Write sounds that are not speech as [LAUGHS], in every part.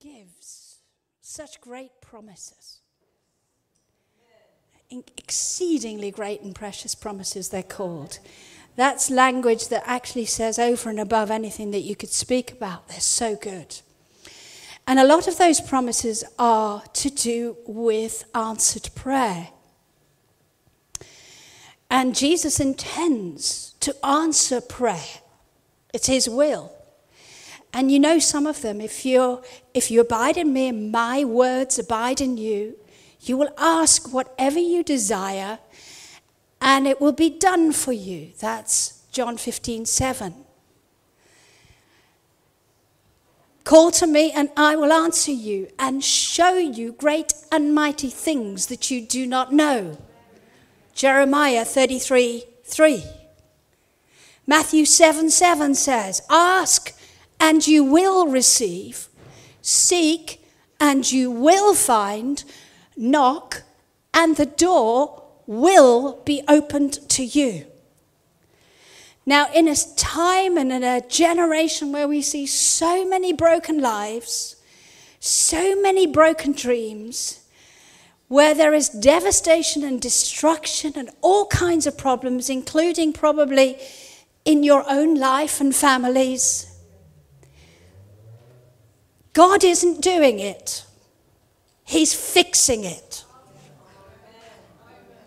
gives such great promises. Exceedingly great and precious promises, they're called. That's language that actually says over and above anything that you could speak about. They're so good. And a lot of those promises are to do with answered prayer. And Jesus intends to answer prayer, it's His will. And you know some of them. If, you if you abide in me and my words abide in you, you will ask whatever you desire, and it will be done for you. That's John 15 7. Call to me, and I will answer you and show you great and mighty things that you do not know. Jeremiah 33 3. Matthew 7 7 says, Ask and you will receive. Seek and you will find. Knock and the door will be opened to you. Now, in a time and in a generation where we see so many broken lives, so many broken dreams, where there is devastation and destruction and all kinds of problems, including probably in your own life and families, God isn't doing it, He's fixing it.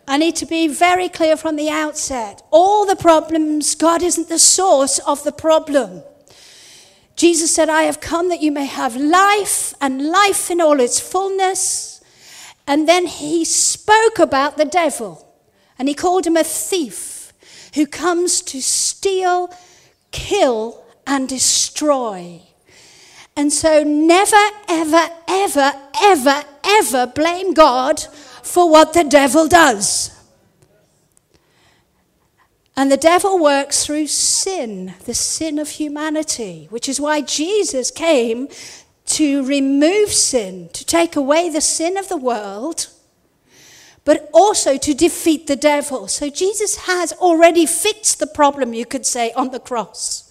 I need to be very clear from the outset. All the problems, God isn't the source of the problem. Jesus said, I have come that you may have life and life in all its fullness. And then he spoke about the devil and he called him a thief who comes to steal, kill, and destroy. And so never, ever, ever, ever, ever blame God for what the devil does. And the devil works through sin, the sin of humanity, which is why Jesus came to remove sin, to take away the sin of the world, but also to defeat the devil. So Jesus has already fixed the problem, you could say, on the cross.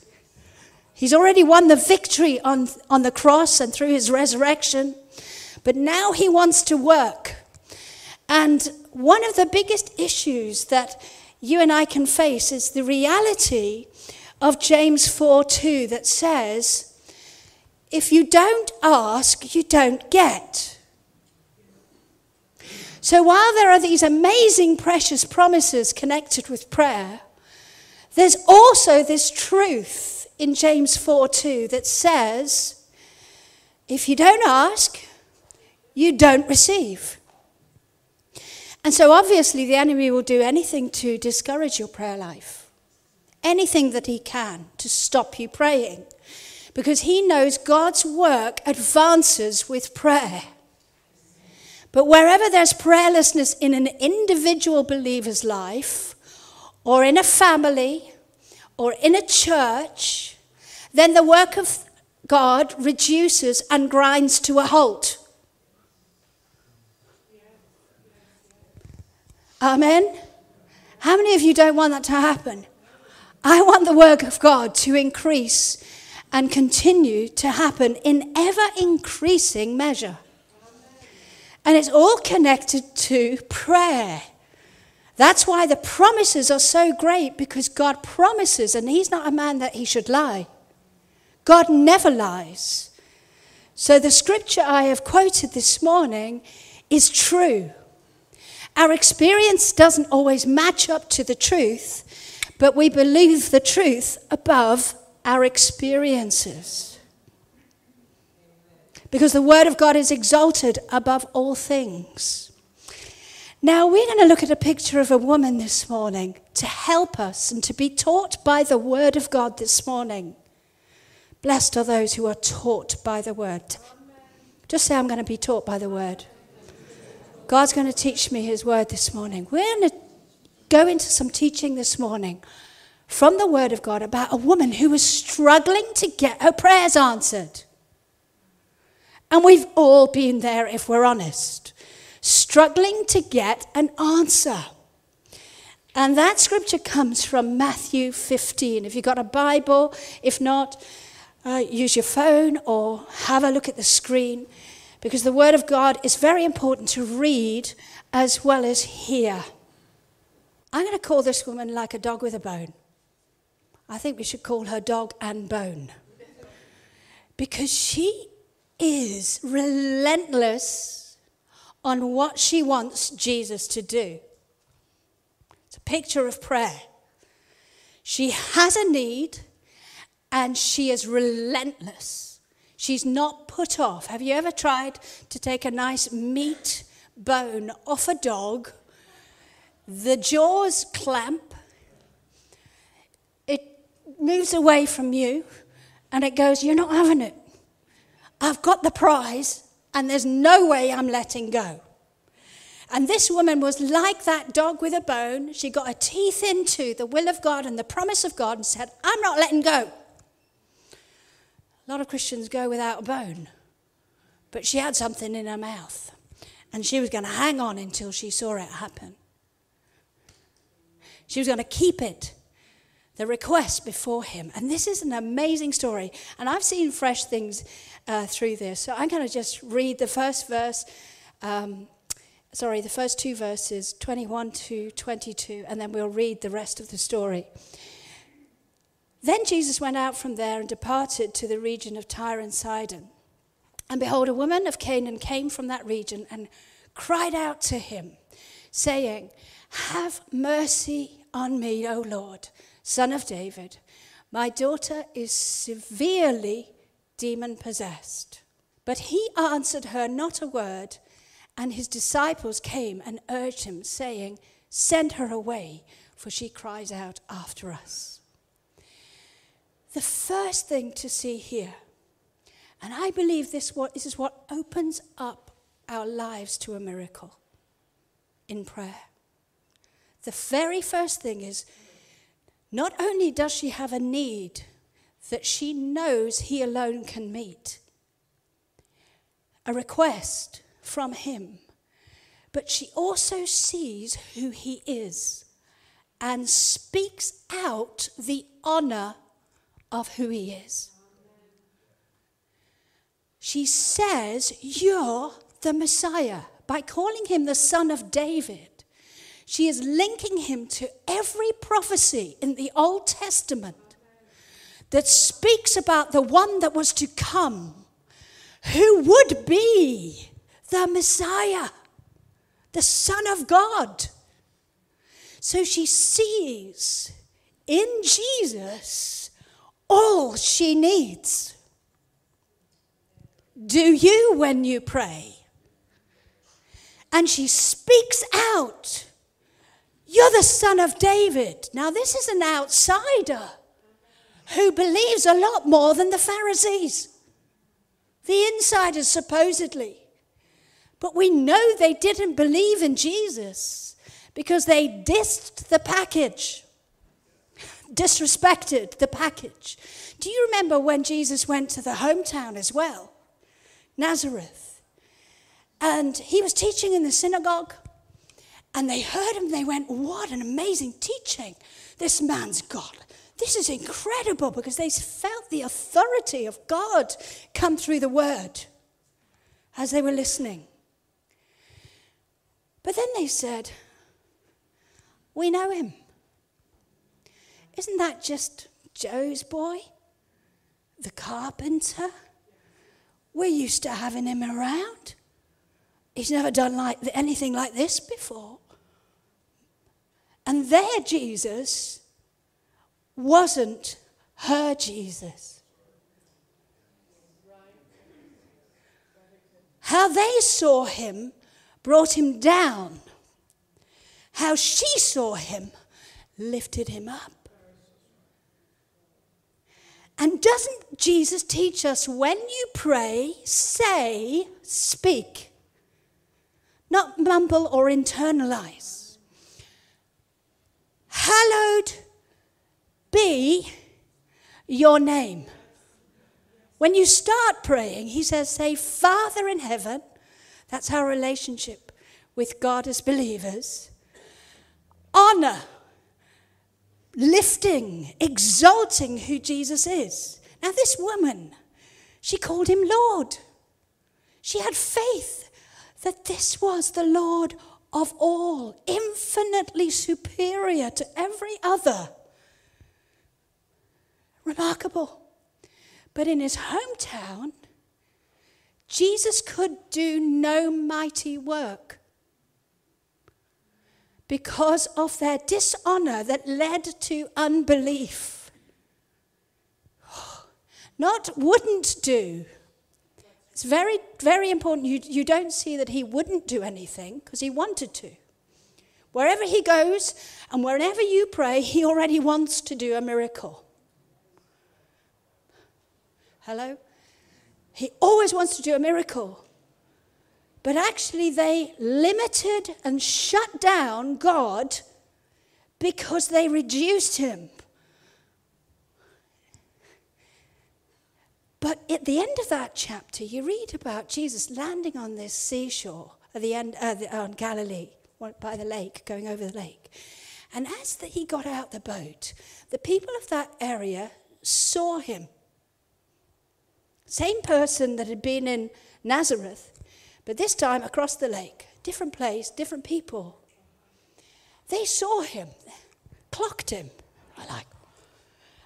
He's already won the victory on, on the cross and through his resurrection. But now he wants to work. And one of the biggest issues that you and I can face is the reality of James 4 2 that says, if you don't ask, you don't get. So while there are these amazing, precious promises connected with prayer, there's also this truth in James 4 2 that says, if you don't ask, you don't receive. And so obviously, the enemy will do anything to discourage your prayer life, anything that he can to stop you praying, because he knows God's work advances with prayer. But wherever there's prayerlessness in an individual believer's life, or in a family, or in a church, then the work of God reduces and grinds to a halt. Amen? How many of you don't want that to happen? I want the work of God to increase and continue to happen in ever increasing measure. And it's all connected to prayer. That's why the promises are so great because God promises, and He's not a man that He should lie. God never lies. So the scripture I have quoted this morning is true. Our experience doesn't always match up to the truth, but we believe the truth above our experiences. Because the Word of God is exalted above all things. Now, we're going to look at a picture of a woman this morning to help us and to be taught by the Word of God this morning. Blessed are those who are taught by the Word. Just say, I'm going to be taught by the Word. God's going to teach me His Word this morning. We're going to go into some teaching this morning from the Word of God about a woman who was struggling to get her prayers answered. And we've all been there if we're honest struggling to get an answer. And that scripture comes from Matthew 15. If you've got a Bible, if not, uh, use your phone or have a look at the screen because the Word of God is very important to read as well as hear. I'm going to call this woman like a dog with a bone. I think we should call her dog and bone because she is relentless on what she wants Jesus to do. It's a picture of prayer. She has a need and she is relentless. She's not put off. Have you ever tried to take a nice meat bone off a dog? The jaws clamp, it moves away from you, and it goes, You're not having it. I've got the prize, and there's no way I'm letting go. And this woman was like that dog with a bone. She got her teeth into the will of God and the promise of God and said, I'm not letting go. A lot of Christians go without a bone. But she had something in her mouth. And she was going to hang on until she saw it happen. She was going to keep it, the request before him. And this is an amazing story. And I've seen fresh things uh, through this. So I'm going to just read the first verse. Um, sorry, the first two verses, 21 to 22, and then we'll read the rest of the story. Then Jesus went out from there and departed to the region of Tyre and Sidon. And behold, a woman of Canaan came from that region and cried out to him, saying, Have mercy on me, O Lord, son of David. My daughter is severely demon possessed. But he answered her not a word, and his disciples came and urged him, saying, Send her away, for she cries out after us. The first thing to see here, and I believe this, this is what opens up our lives to a miracle in prayer. The very first thing is not only does she have a need that she knows he alone can meet, a request from him, but she also sees who he is and speaks out the honor of who he is. She says, You're the Messiah. By calling him the son of David, she is linking him to every prophecy in the Old Testament that speaks about the one that was to come, who would be the Messiah, the Son of God. So she sees in Jesus all she needs. Do you when you pray? And she speaks out, You're the son of David. Now, this is an outsider who believes a lot more than the Pharisees, the insiders, supposedly. But we know they didn't believe in Jesus because they dissed the package disrespected the package. Do you remember when Jesus went to the hometown as well? Nazareth. And he was teaching in the synagogue. And they heard him. They went, What an amazing teaching this man's got. This is incredible because they felt the authority of God come through the word as they were listening. But then they said, We know him. Isn't that just Joe's boy? The carpenter? We're used to having him around. He's never done like anything like this before. And their Jesus wasn't her Jesus. How they saw him brought him down. How she saw him lifted him up. And doesn't Jesus teach us when you pray, say, speak? Not mumble or internalize. Hallowed be your name. When you start praying, he says, say, Father in heaven. That's our relationship with God as believers. Honor lifting, exalting who Jesus is. Now, this woman, she called him Lord. She had faith that this was the Lord of all, infinitely superior to every other. Remarkable. But in his hometown, Jesus could do no mighty work because of their dishonor that led to unbelief. [SIGHS] Not wouldn't do. It's very, very important. You, you don't see that he wouldn't do anything because he wanted to. Wherever he goes and wherever you pray, he already wants to do a miracle. Hello? He always wants to do a miracle. But actually, they limited and shut down God because they reduced him. But at the end of that chapter, you read about Jesus landing on this seashore at the end uh, the, on Galilee, by the lake, going over the lake. And as he got out the boat, the people of that area saw him same person that had been in Nazareth, but this time across the lake. Different place, different people. They saw him, clocked him. I like.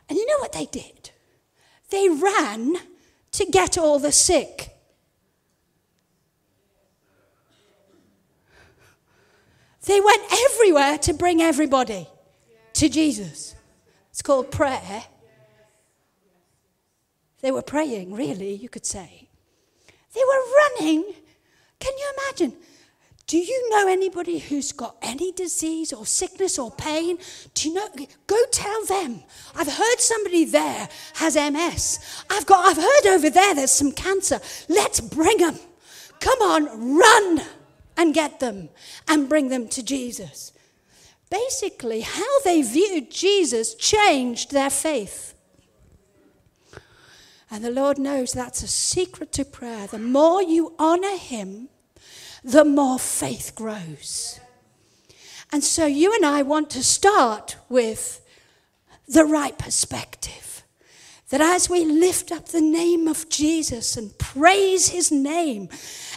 And you know what they did? They ran to get all the sick. They went everywhere to bring everybody to Jesus. It's called prayer. They were praying, really, you could say. They were running. Can you imagine? Do you know anybody who's got any disease or sickness or pain? Do you know? Go tell them. I've heard somebody there has MS. I've got. I've heard over there there's some cancer. Let's bring them. Come on, run and get them and bring them to Jesus. Basically, how they viewed Jesus changed their faith. And the Lord knows that's a secret to prayer. The more you honor Him, the more faith grows. And so you and I want to start with the right perspective. That as we lift up the name of Jesus and praise his name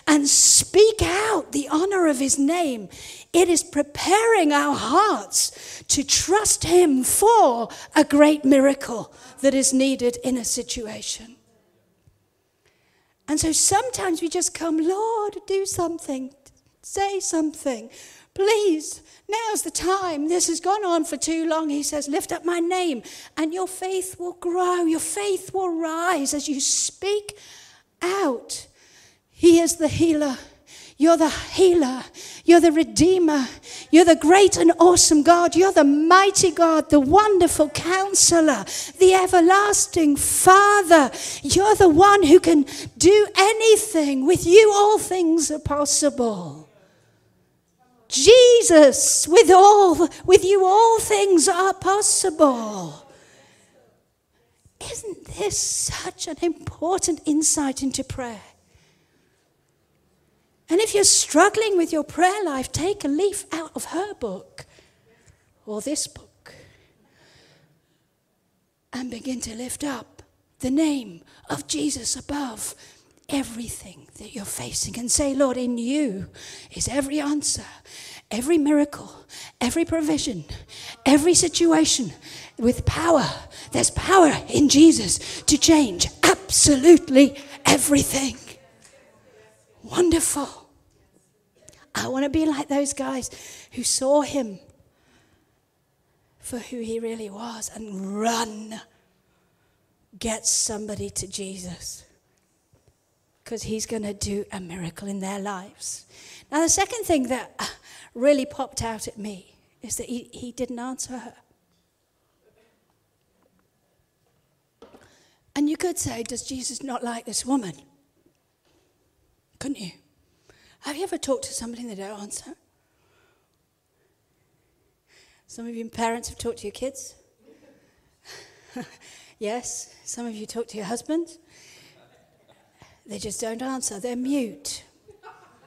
and speak out the honor of his name, it is preparing our hearts to trust him for a great miracle that is needed in a situation. And so sometimes we just come, Lord, do something, say something. Please, now's the time. This has gone on for too long. He says, Lift up my name, and your faith will grow. Your faith will rise as you speak out. He is the healer. You're the healer. You're the redeemer. You're the great and awesome God. You're the mighty God, the wonderful counselor, the everlasting Father. You're the one who can do anything. With you, all things are possible. Jesus, with all with you all things are possible. Isn't this such an important insight into prayer? And if you're struggling with your prayer life, take a leaf out of her book or this book and begin to lift up the name of Jesus above everything that you're facing and say, Lord, in you is every answer, every miracle, every provision, every situation with power. There's power in Jesus to change absolutely everything. Wonderful. I want to be like those guys who saw him for who he really was and run, get somebody to Jesus because he's going to do a miracle in their lives. Now, the second thing that really popped out at me is that he, he didn't answer her. And you could say, Does Jesus not like this woman? Couldn't you? Have you ever talked to somebody and they don't answer? Some of you parents have talked to your kids. [LAUGHS] yes, some of you talk to your husband. They just don't answer, they're mute.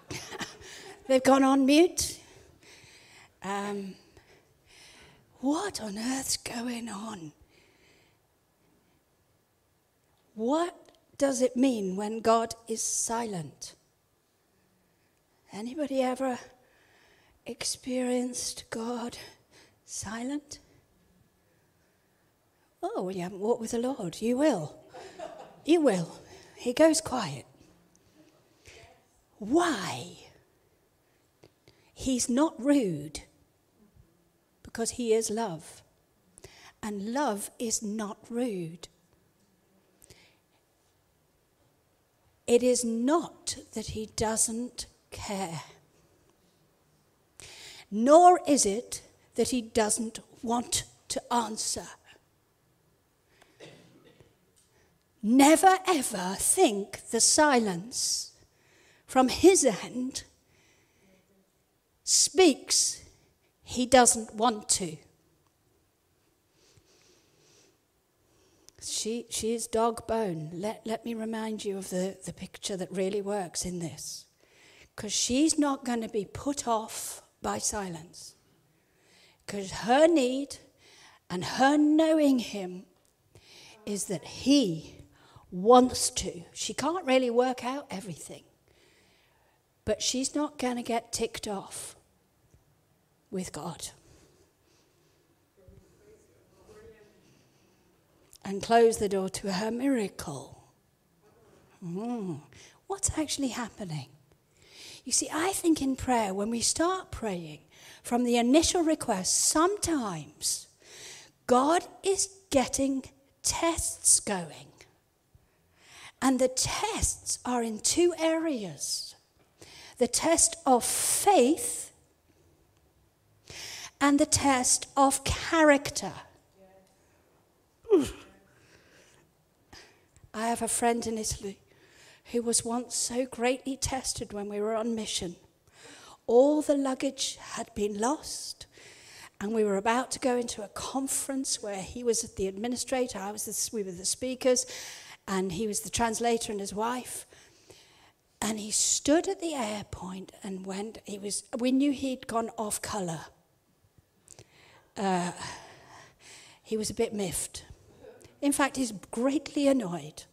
[LAUGHS] They've gone on mute. Um, what on earth's going on? What does it mean when God is silent? Anybody ever experienced God silent? Oh, well, you haven't walked with the Lord. You will. You will. He goes quiet. Why? He's not rude because he is love. And love is not rude. It is not that he doesn't care, nor is it that he doesn't want to answer. Never ever think the silence from his end speaks he doesn't want to. She, she is dog bone. Let, let me remind you of the, the picture that really works in this. Because she's not going to be put off by silence. Because her need and her knowing him is that he wants to. She can't really work out everything. But she's not going to get ticked off with God. And close the door to her miracle. Mm. What's actually happening? You see, I think in prayer, when we start praying from the initial request, sometimes God is getting tests going. And the tests are in two areas the test of faith and the test of character. I have a friend in Italy who was once so greatly tested when we were on mission. All the luggage had been lost, and we were about to go into a conference where he was the administrator, I was the, we were the speakers, and he was the translator and his wife. And he stood at the airport and went, he was, we knew he'd gone off colour uh, he was a bit miffed. In fact, he's greatly annoyed.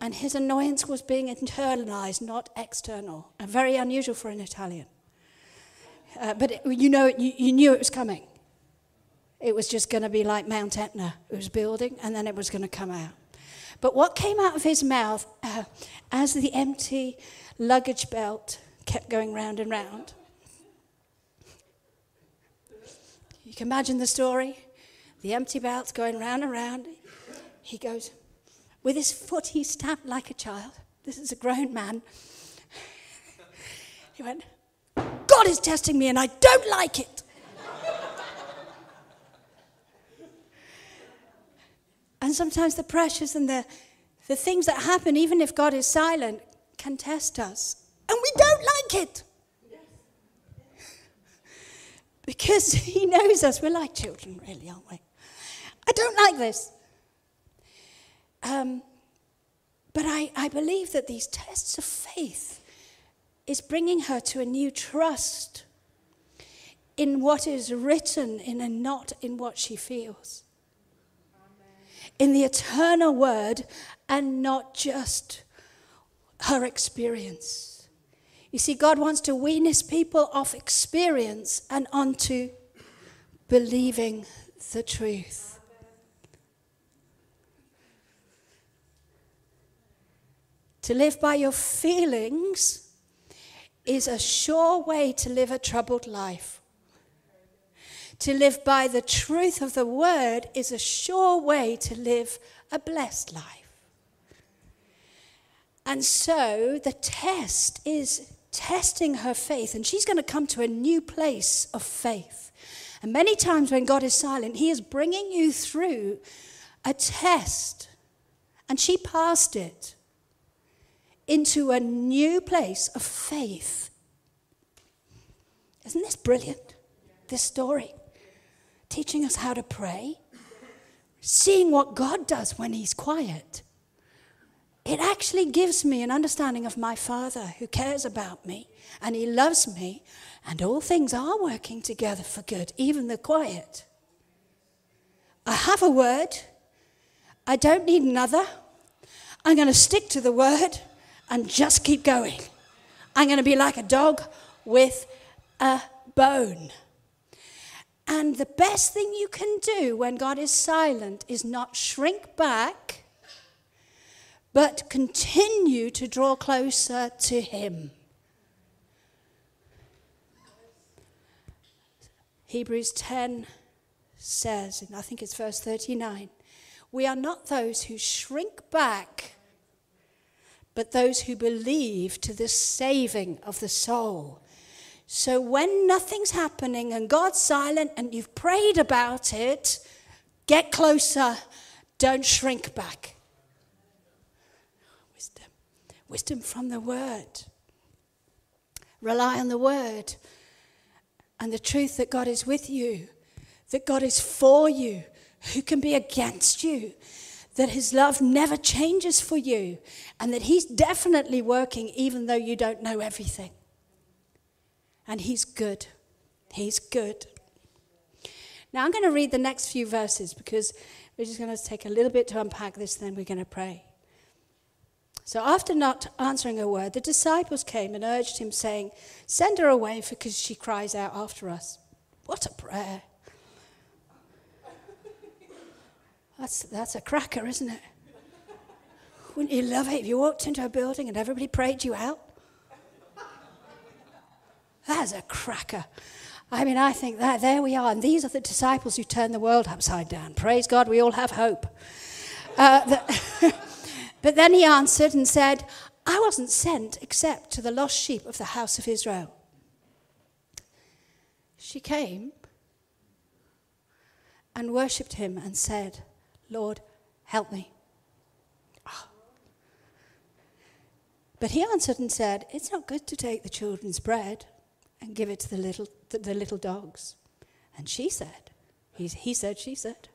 And his annoyance was being internalized, not external, and very unusual for an Italian. Uh, but it, you know, you, you knew it was coming. It was just going to be like Mount Etna. It was building, and then it was going to come out. But what came out of his mouth uh, as the empty luggage belt kept going round and round You can imagine the story. The empty belt's going round and round. He goes, with his foot, he stamped like a child. This is a grown man. He went, God is testing me and I don't like it. and sometimes the pressures and the, the things that happen, even if God is silent, can test us. And we don't like it because [LAUGHS] he knows us. We're like children, really, aren't we? I don't like this. Um, but I, I believe that these tests of faith is bringing her to a new trust in what is written in and not in what she feels. In the eternal word and not just her experience. You see, God wants to wean his people off experience and onto believing the truth. To live by your feelings is a sure way to live a troubled life. To live by the truth of the word is a sure way to live a blessed life. And so the test is testing her faith, and she's going to come to a new place of faith. And many times when God is silent, He is bringing you through a test, and she passed it into a new place of faith. Isn't this brilliant? This story. Teaching us how to pray, seeing what God does when He's quiet it actually gives me an understanding of my Father who cares about me and He loves me, and all things are working together for good, even the quiet. I have a word, I don't need another. I'm going to stick to the word and just keep going. I'm going to be like a dog with a bone. And the best thing you can do when God is silent is not shrink back, but continue to draw closer to Him. Hebrews 10 says, and I think it's verse 39, we are not those who shrink back, but those who believe to the saving of the soul. So when nothing's happening and God's silent and you've prayed about it, get closer, don't shrink back. Wisdom. Wisdom from the Word. Rely on the Word and the truth that God is with you, that God is for you. Who can be against you? That His love never changes for you, and that He's definitely working even though you don't know everything. And He's good. He's good. Now, I'm going to read the next few verses because we're just going to take a little bit to unpack this, then we're going to pray. So, after not answering a word, the disciples came and urged him, saying, Send her away because she cries out after us. What a prayer! That's, that's a cracker, isn't it? Wouldn't you love it if you walked into a building and everybody prayed you out? That's a cracker. I mean, I think that there we are. And these are the disciples who turn the world upside down. Praise God, we all have hope. Uh, the [LAUGHS] But then he answered and said, I wasn't sent except to the lost sheep of the house of Israel. She came and worshipped him and said, Lord, help me. Oh. But he answered and said, It's not good to take the children's bread and give it to the little, the, little dogs. And she said, he, he said, she said,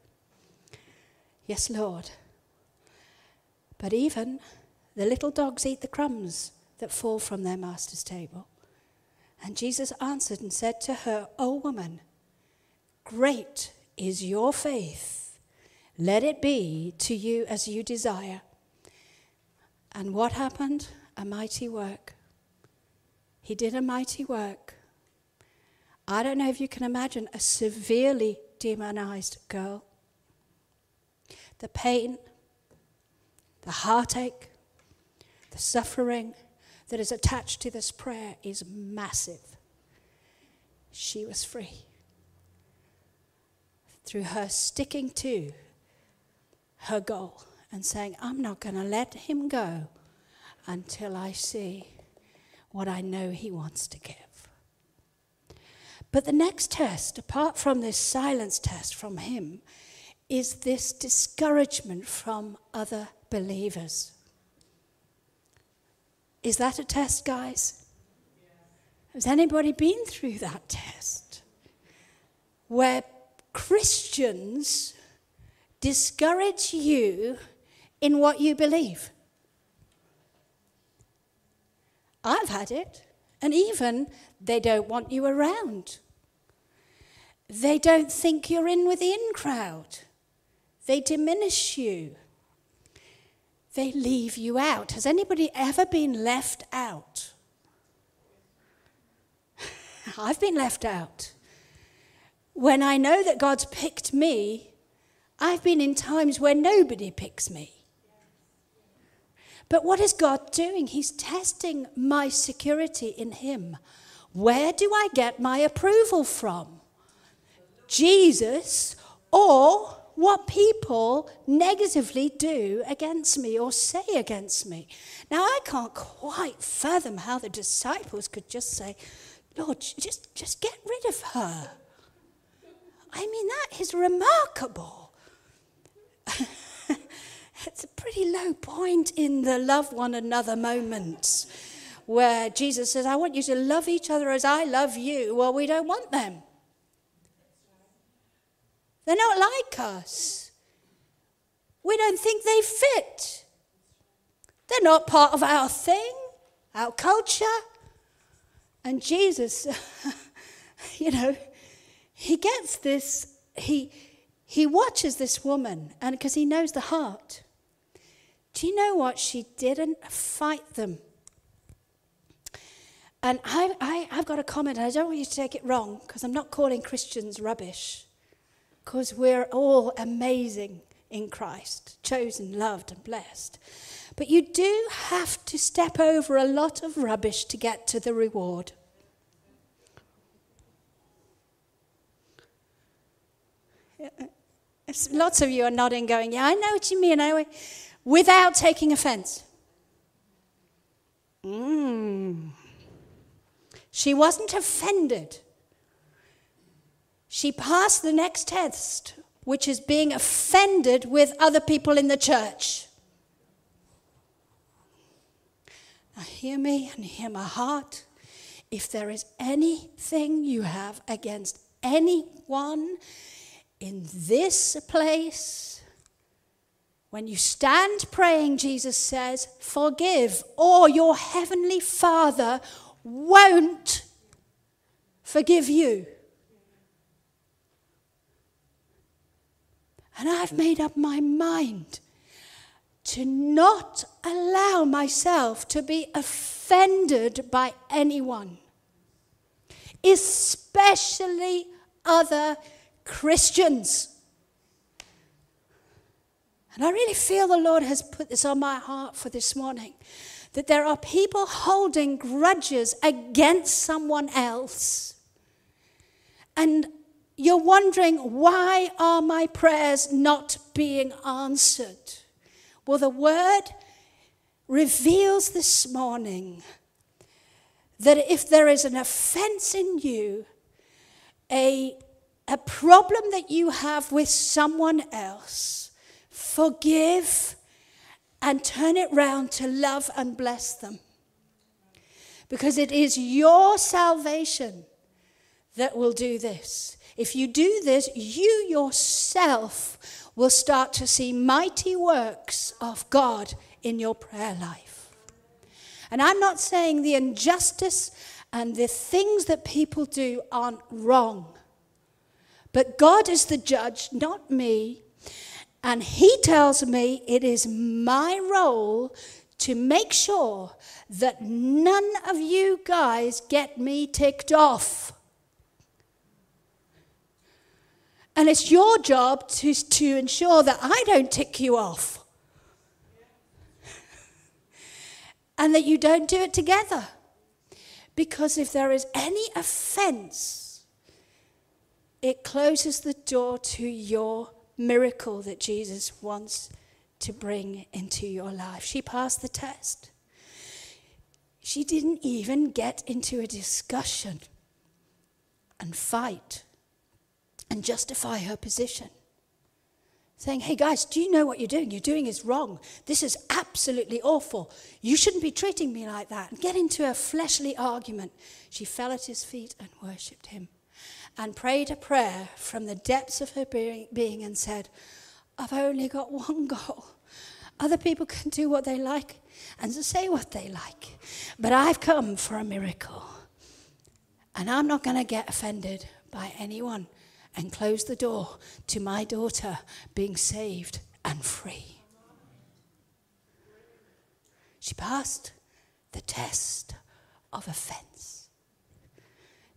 Yes, Lord. But even the little dogs eat the crumbs that fall from their master's table. And Jesus answered and said to her, O woman, great is your faith. Let it be to you as you desire. And what happened? A mighty work. He did a mighty work. I don't know if you can imagine a severely demonized girl. The pain, the heartache, the suffering that is attached to this prayer is massive. She was free through her sticking to her goal and saying, I'm not going to let him go until I see what I know he wants to give. But the next test, apart from this silence test from him, is this discouragement from other believers. Is that a test, guys? Has anybody been through that test? Where Christians discourage you in what you believe? I've had it. And even they don't want you around. They don't think you're in with the in crowd. They diminish you they leave you out. Has anybody ever been left out? [LAUGHS] I've been left out. When I know that God's picked me, I've been in times where nobody picks me. But what is God doing? He's testing my security in Him. Where do I get my approval from? Jesus or what people negatively do against me or say against me. Now, I can't quite fathom how the disciples could just say, Lord, just, just get rid of her. I mean, that is remarkable. [LAUGHS] it's a pretty low point in the love one another moments where Jesus says, I want you to love each other as I love you. Well, we don't want them. They're not like us. We don't think they fit. They're not part of our thing, our culture. And Jesus, [LAUGHS] you know, he gets this, he, he watches this woman, and because he knows the heart. Do you know what? She didn't fight them. And I, I, I've got a comment, I don't want you to take it wrong, because I'm not calling Christians rubbish, because we're all amazing in Christ, chosen, loved, and blessed. But you do have to step over a lot of rubbish to get to the reward. Lots of you are nodding, going, Yeah, I know what you mean. Anyway, without taking offense. Mm. She wasn't offended. She passed the next test, which is being offended with other people in the church. Now, hear me and hear my heart. If there is anything you have against anyone in this place, when you stand praying, Jesus says, forgive, or your heavenly Father won't forgive you. And I've made up my mind to not allow myself to be offended by anyone, especially other Christians. And I really feel the Lord has put this on my heart for this morning that there are people holding grudges against someone else. And you're wondering, why are my prayers not being answered? Well, the word reveals this morning that if there is an offense in you, a a problem that you have with someone else, forgive and turn it round to love and bless them. Because it is your salvation that will do this. If you do this, you yourself will start to see mighty works of God in your prayer life. And I'm not saying the injustice and the things that people do aren't wrong. But God is the judge, not me. And He tells me it is my role to make sure that none of you guys get me ticked off. And it's your job to, to ensure that I don't tick you off. and that you don't do it together. Because if there is any offense, it closes the door to your miracle that Jesus wants to bring into your life. She passed the test. She didn't even get into a discussion and fight and justify her position. Saying, hey guys, do you know what you're doing? You're doing is wrong. This is absolutely awful. You shouldn't be treating me like that. And get into a fleshly argument. She fell at his feet and worshipped him and prayed a prayer from the depths of her being and said, I've only got one goal. Other people can do what they like and say what they like, but I've come for a miracle. And I'm not going to get offended by anyone and close the door to my daughter being saved and free. She passed the test of offense.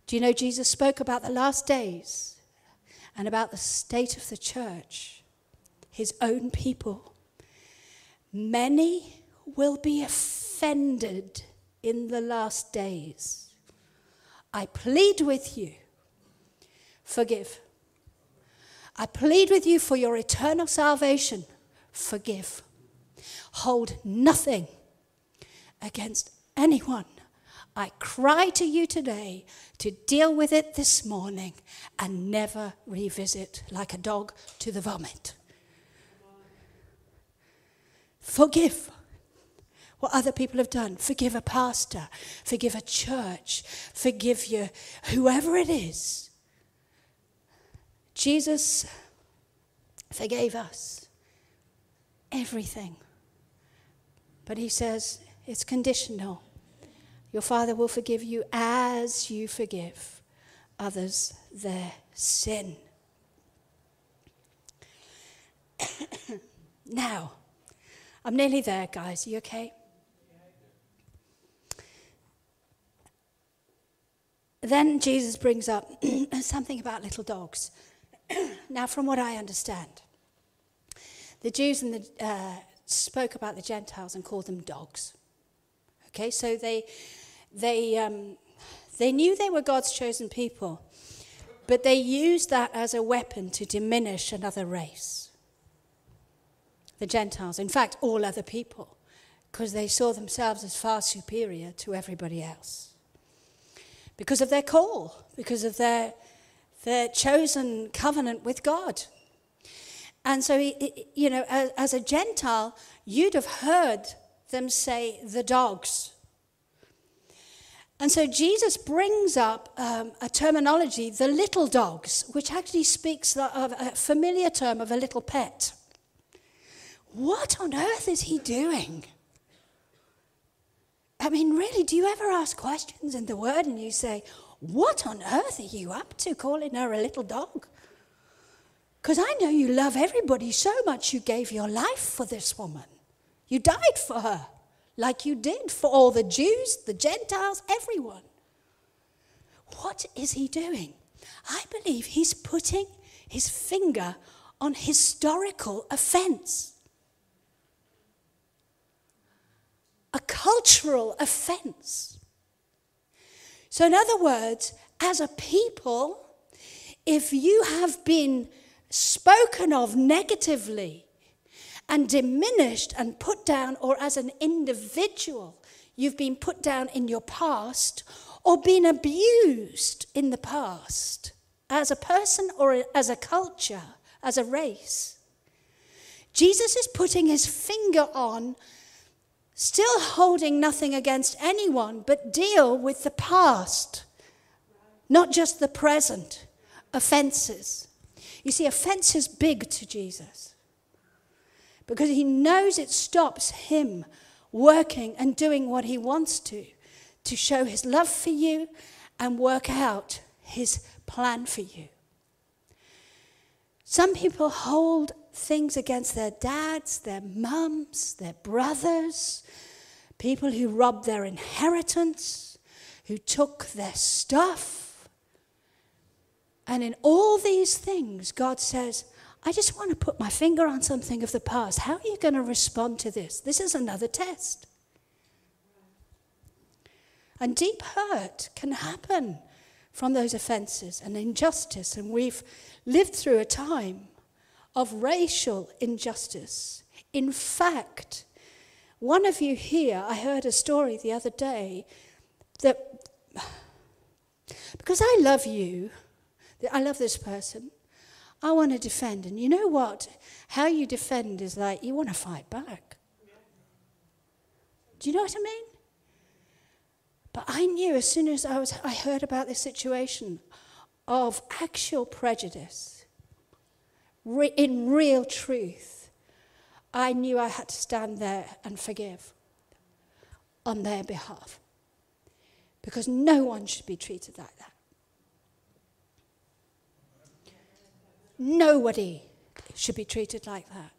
Do you know Jesus spoke about the last days and about the state of the church, his own people? Many will be offended in the last days. I plead with you, forgive. I plead with you for your eternal salvation, forgive. Hold nothing against anyone I cry to you today to deal with it this morning and never revisit like a dog to the vomit. Forgive what other people have done. Forgive a pastor, forgive a church, forgive you, whoever it is. Jesus forgave us everything. But he says it's conditional. Your Father will forgive you as you forgive others their sin. [COUGHS] Now, I'm nearly there, guys. Are You okay? Then Jesus brings up [COUGHS] something about little dogs. [COUGHS] now, from what I understand, the Jews and the, uh, spoke about the Gentiles and called them dogs. Okay, so they, they, um, they knew they were God's chosen people, but they used that as a weapon to diminish another race. The Gentiles, in fact, all other people, because they saw themselves as far superior to everybody else. Because of their call, because of their, their chosen covenant with God. And so, you know, as, as a Gentile, you'd have heard them say the dogs. And so Jesus brings up um, a terminology, the little dogs, which actually speaks of a familiar term of a little pet. What on earth is he doing? I mean, really, do you ever ask questions in the word and you say, What on earth are you up to calling her a little dog? Because I know you love everybody so much you gave your life for this woman. You died for her like you did for all the Jews, the Gentiles, everyone. What is he doing? I believe he's putting his finger on historical offense, a cultural offense. So, in other words, as a people, if you have been spoken of negatively and diminished and put down, or as an individual, you've been put down in your past or been abused in the past as a person or as a culture, as a race. Jesus is putting his finger on, still holding nothing against anyone, but deal with the past, not just the present offenses. You see, offense is big to Jesus because he knows it stops him working and doing what he wants to, to show his love for you and work out his plan for you. Some people hold things against their dads, their mums, their brothers, people who robbed their inheritance, who took their stuff. And in all these things, God says, I just want to put my finger on something of the past. How are you going to respond to this? This is another test. And deep hurt can happen from those offenses and injustice. And we've lived through a time of racial injustice. In fact, one of you here, I heard a story the other day that [SIGHS] because I love you, I love this person, I want to defend. And you know what? How you defend is like you want to fight back. Do you know what I mean? But I knew as soon as I, was, I heard about this situation of actual prejudice, re- in real truth, I knew I had to stand there and forgive on their behalf. Because no one should be treated like that. Nobody should be treated like that.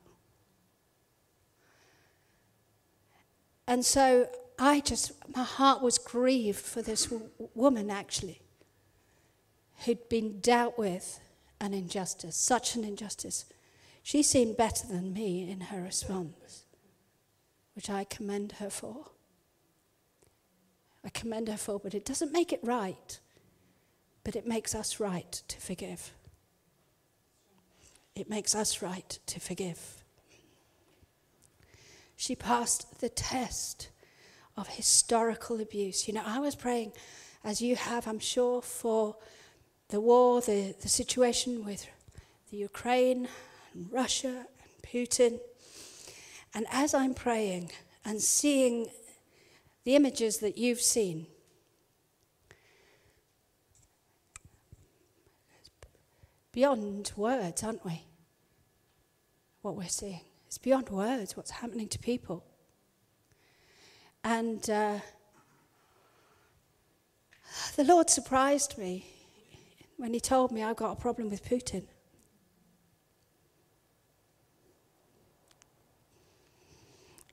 And so I just, my heart was grieved for this w- woman actually, who'd been dealt with an injustice, such an injustice. She seemed better than me in her response, which I commend her for. I commend her for, but it doesn't make it right, but it makes us right to forgive. It makes us right to forgive. She passed the test of historical abuse. You know, I was praying, as you have, I'm sure, for the war, the, the situation with the Ukraine and Russia and Putin. And as I'm praying and seeing the images that you've seen, beyond words, aren't we? What we're seeing. It's beyond words what's happening to people. And uh, the Lord surprised me when He told me I've got a problem with Putin.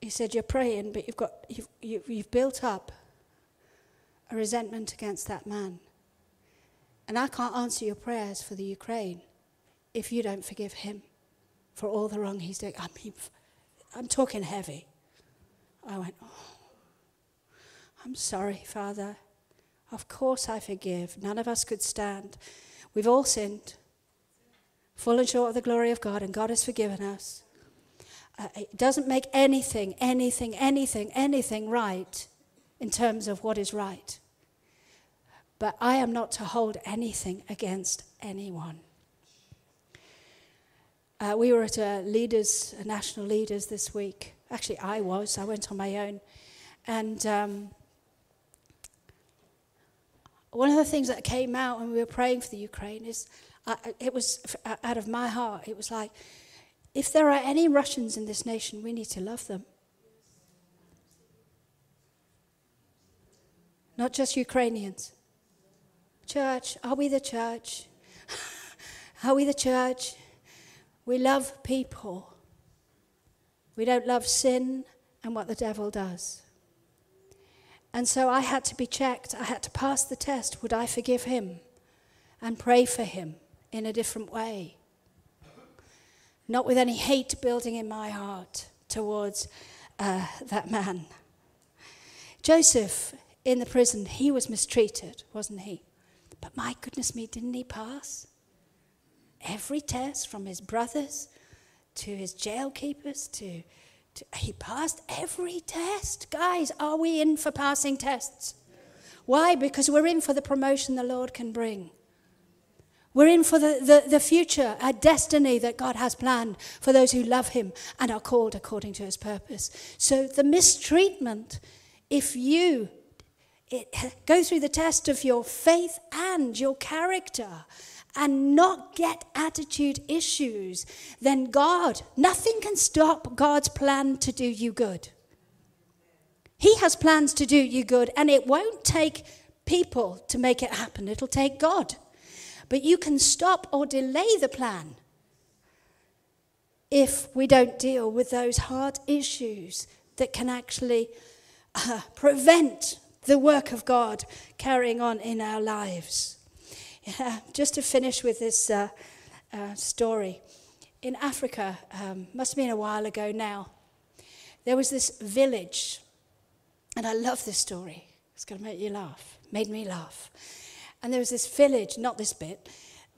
he said, You're praying, but you've, got, you've, you've, you've built up a resentment against that man. And I can't answer your prayers for the Ukraine if you don't forgive him for all the wrong he's doing. I mean, I'm talking heavy. I went, Oh, I'm sorry, Father. Of course I forgive. None of us could stand. We've all sinned, fallen short of the glory of God, and God has forgiven us. Uh, it doesn't make anything, anything, anything, anything right in terms of what is right. But I am not to hold anything against anyone. Uh, we were at a leaders, a national leaders this week. Actually, I was. I went on my own, and um, one of the things that came out when we were praying for the Ukraine is, uh, it was uh, out of my heart. It was like, if there are any Russians in this nation, we need to love them. Not just Ukrainians. Church, are we the church? [LAUGHS] are we the church? We love people. We don't love sin and what the devil does. And so I had to be checked. I had to pass the test. Would I forgive him and pray for him in a different way? Not with any hate building in my heart towards uh, that man. Joseph in the prison, he was mistreated, wasn't he? But my goodness me, didn't he pass? Every test from his brothers to his jail keepers to he passed every test. Guys, are we in for passing tests? Why? Because we're in for the promotion the Lord can bring. We're in for the, the, the, future, a destiny that God has planned for those who love Him and are called according to His purpose. So, the mistreatment, if you it, go through the test of your faith and your character, and not get attitude issues, then God, nothing can stop God's plan to do you good. He has plans to do you good, and it won't take people to make it happen, it'll take God. But you can stop or delay the plan if we don't deal with those hard issues that can actually uh, prevent the work of God carrying on in our lives. [LAUGHS] Just to finish with this uh, uh, story. In Africa, um, must have been a while ago now, there was this village, and I love this story. It's going to make you laugh, made me laugh. And there was this village, not this bit,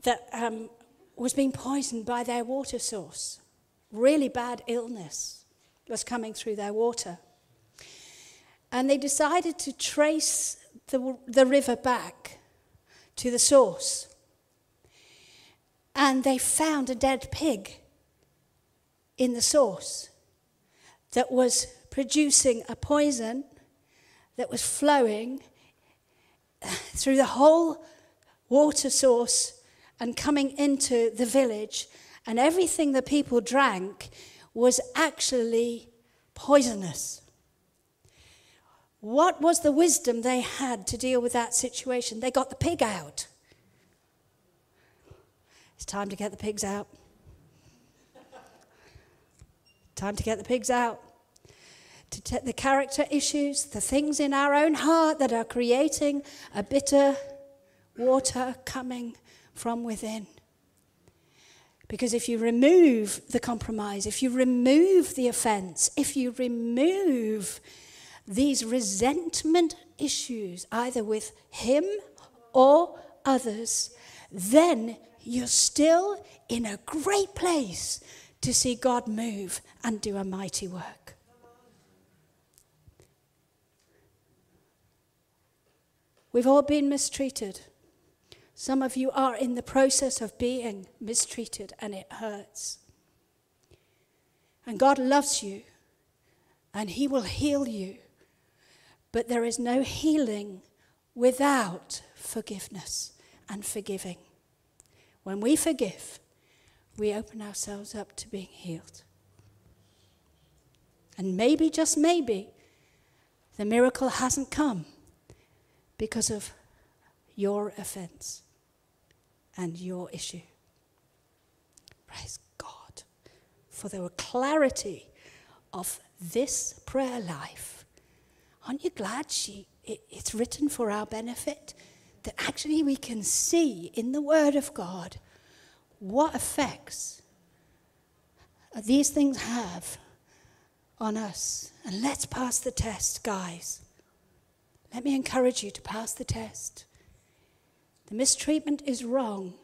that um, was being poisoned by their water source. Really bad illness was coming through their water. And they decided to trace the, the river back to the source. And they found a dead pig in the source that was producing a poison that was flowing uh, through the whole water source and coming into the village. And everything the people drank was actually poisonous. What was the wisdom they had to deal with that situation? They got the pig out. It's time to get the pigs out. time to get the pigs out. To take the character issues, the things in our own heart that are creating a bitter water coming from within. Because if you remove the compromise, if you remove the offense, if you remove these resentment issues, either with him or others, then you're still in a great place to see God move and do a mighty work. We've all been mistreated. Some of you are in the process of being mistreated and it hurts. And God loves you and He will heal you. But there is no healing without forgiveness and forgiving. When we forgive, we open ourselves up to being healed. And maybe, just maybe, the miracle hasn't come because of your offense and your issue. Praise God for the clarity of this prayer life. Aren't you glad she, it, it's written for our benefit? That actually we can see in the Word of God what effects these things have on us. And let's pass the test, guys. Let me encourage you to pass the test. The mistreatment is wrong,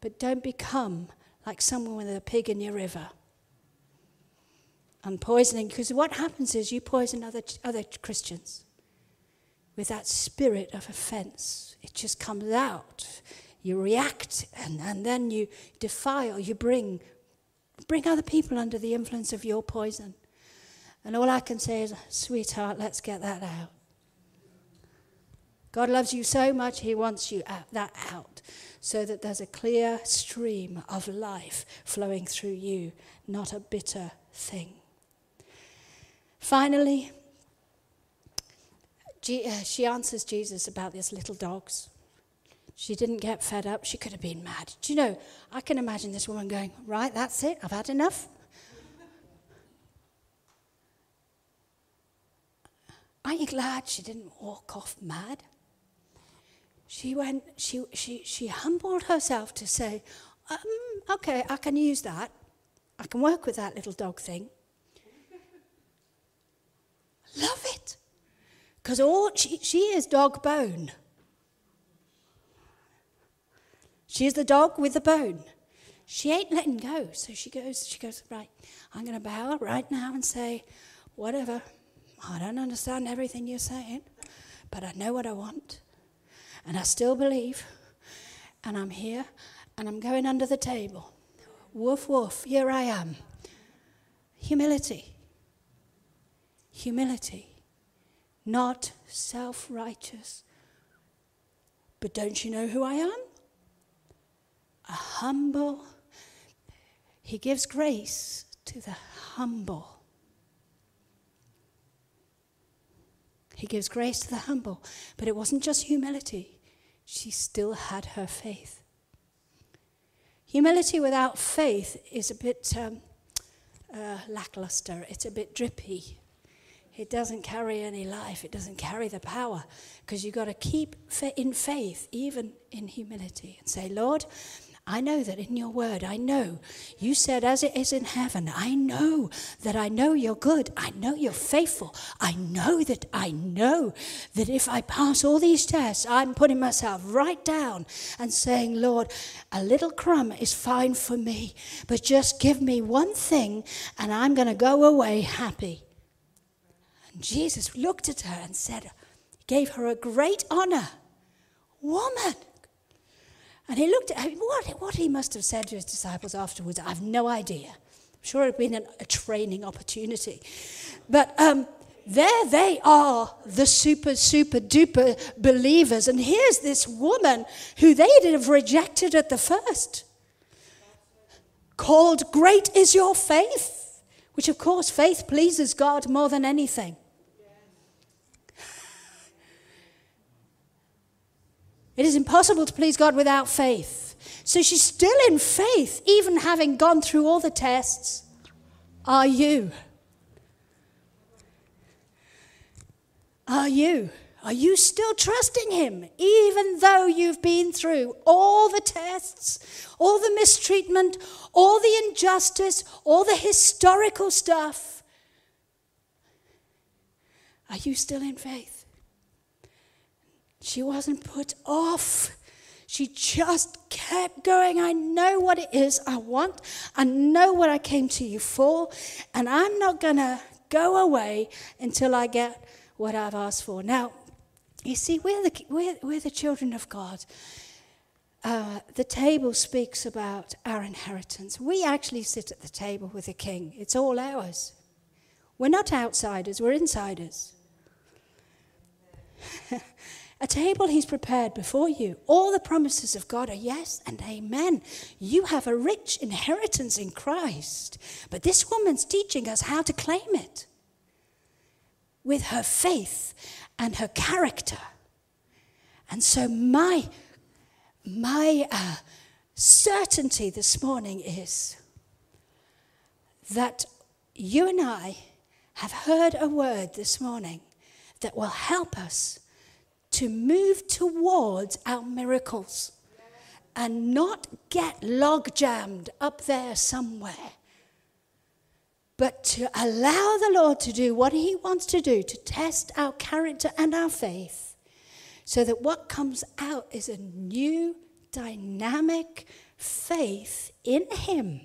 but don't become like someone with a pig in your river. And poisoning, because what happens is you poison other, other Christians with that spirit of offense. It just comes out. You react, and, and then you defile, you bring, bring other people under the influence of your poison. And all I can say is, sweetheart, let's get that out. God loves you so much, He wants you out, that out so that there's a clear stream of life flowing through you, not a bitter thing. Finally, uh, she answers Jesus about these little dogs. She didn't get fed up. She could have been mad. Do you know, I can imagine this woman going, Right, that's it. I've had enough. Aren't you glad she didn't walk off mad? She went, she, she, she humbled herself to say, um, okay, I can use that. I can work with that little dog thing. Love it. Because all she, she is dog bone. She is the dog with the bone. She ain't letting go. So she goes, she goes, right, I'm to bow right now and say, whatever. I don't understand everything you're saying, but I know what I want. And I still believe. And I'm here and I'm going under the table. Woof, woof, here I am. Humility. Humility not self righteous. But don't you know who I am? A humble. He gives grace to the humble. He gives grace to the humble. But it wasn't just humility, she still had her faith. Humility without faith is a bit um, uh, lackluster, it's a bit drippy it doesn't carry any life. It doesn't carry the power because you've got to keep in faith, even in humility, and say, Lord, I know that in your word, I know you said, as it is in heaven, I know that I know you're good. I know you're faithful. I know that I know that if I pass all these tests, I'm putting myself right down and saying, Lord, a little crumb is fine for me, but just give me one thing and I'm going to go away happy. And Jesus looked at her and said, gave her a great honor. Woman. And he looked at her, what, what he must have said to his disciples afterwards, I have no idea. I'm sure it had been an, a training opportunity. But um, there they are, the super, super duper believers. And here's this woman who they'd have rejected at the first, called Great is Your Faith, which of course, faith pleases God more than anything. It is impossible to please God without faith. So she's still in faith, even having gone through all the tests. Are you? Are you? Are you still trusting Him, even though you've been through all the tests, all the mistreatment, all the injustice, all the historical stuff? Are you still in faith? She wasn't put off. She just kept going. I know what it is I want. I know what I came to you for. And I'm not going to go away until I get what I've asked for. Now, you see, we're the, we're, we're the children of God. Uh, the table speaks about our inheritance. We actually sit at the table with the king, it's all ours. We're not outsiders, we're insiders. [LAUGHS] a table he's prepared before you. All the promises of God are yes and amen. You have a rich inheritance in Christ. But this woman's teaching us how to claim it with her faith and her character. And so, my, my uh, certainty this morning is that you and I have heard a word this morning that will help us to move towards our miracles and not get log jammed up there somewhere, but to allow the Lord to do what He wants to do to test our character and our faith, so that what comes out is a new, dynamic faith in Him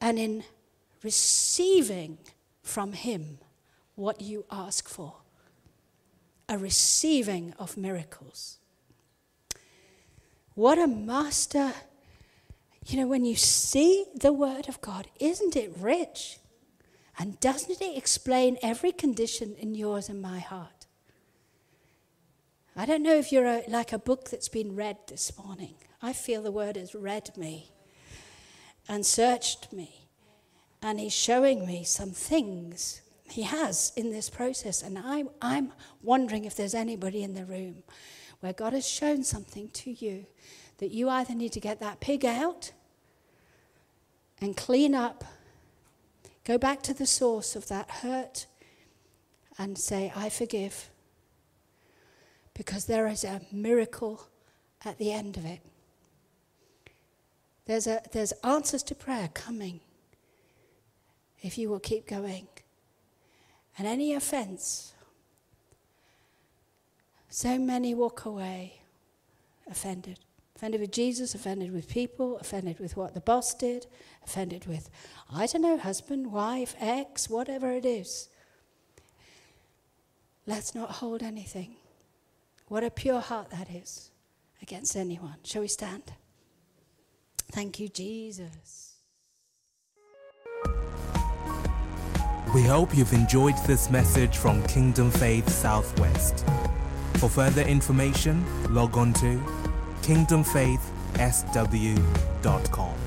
and in receiving from Him what you ask for. A receiving of miracles. What a master. You know, when you see the Word of God, isn't it rich? And doesn't it explain every condition in yours and my heart? I don't know if you're a, like a book that's been read this morning. I feel the Word has read me and searched me. And He's showing me some things He has in this process. And I, I'm wondering if there's anybody in the room where God has shown something to you that you either need to get that pig out and clean up, go back to the source of that hurt and say, I forgive. Because there is a miracle at the end of it. There's, a, there's answers to prayer coming if you will keep going. And any offense, so many walk away offended. Offended with Jesus, offended with people, offended with what the boss did, offended with, I don't know, husband, wife, ex, whatever it is. Let's not hold anything. What a pure heart that is against anyone. Shall we stand? Thank you, Jesus. We hope you've enjoyed this message from Kingdom Faith Southwest. For further information, log on to kingdomfaithsw.com.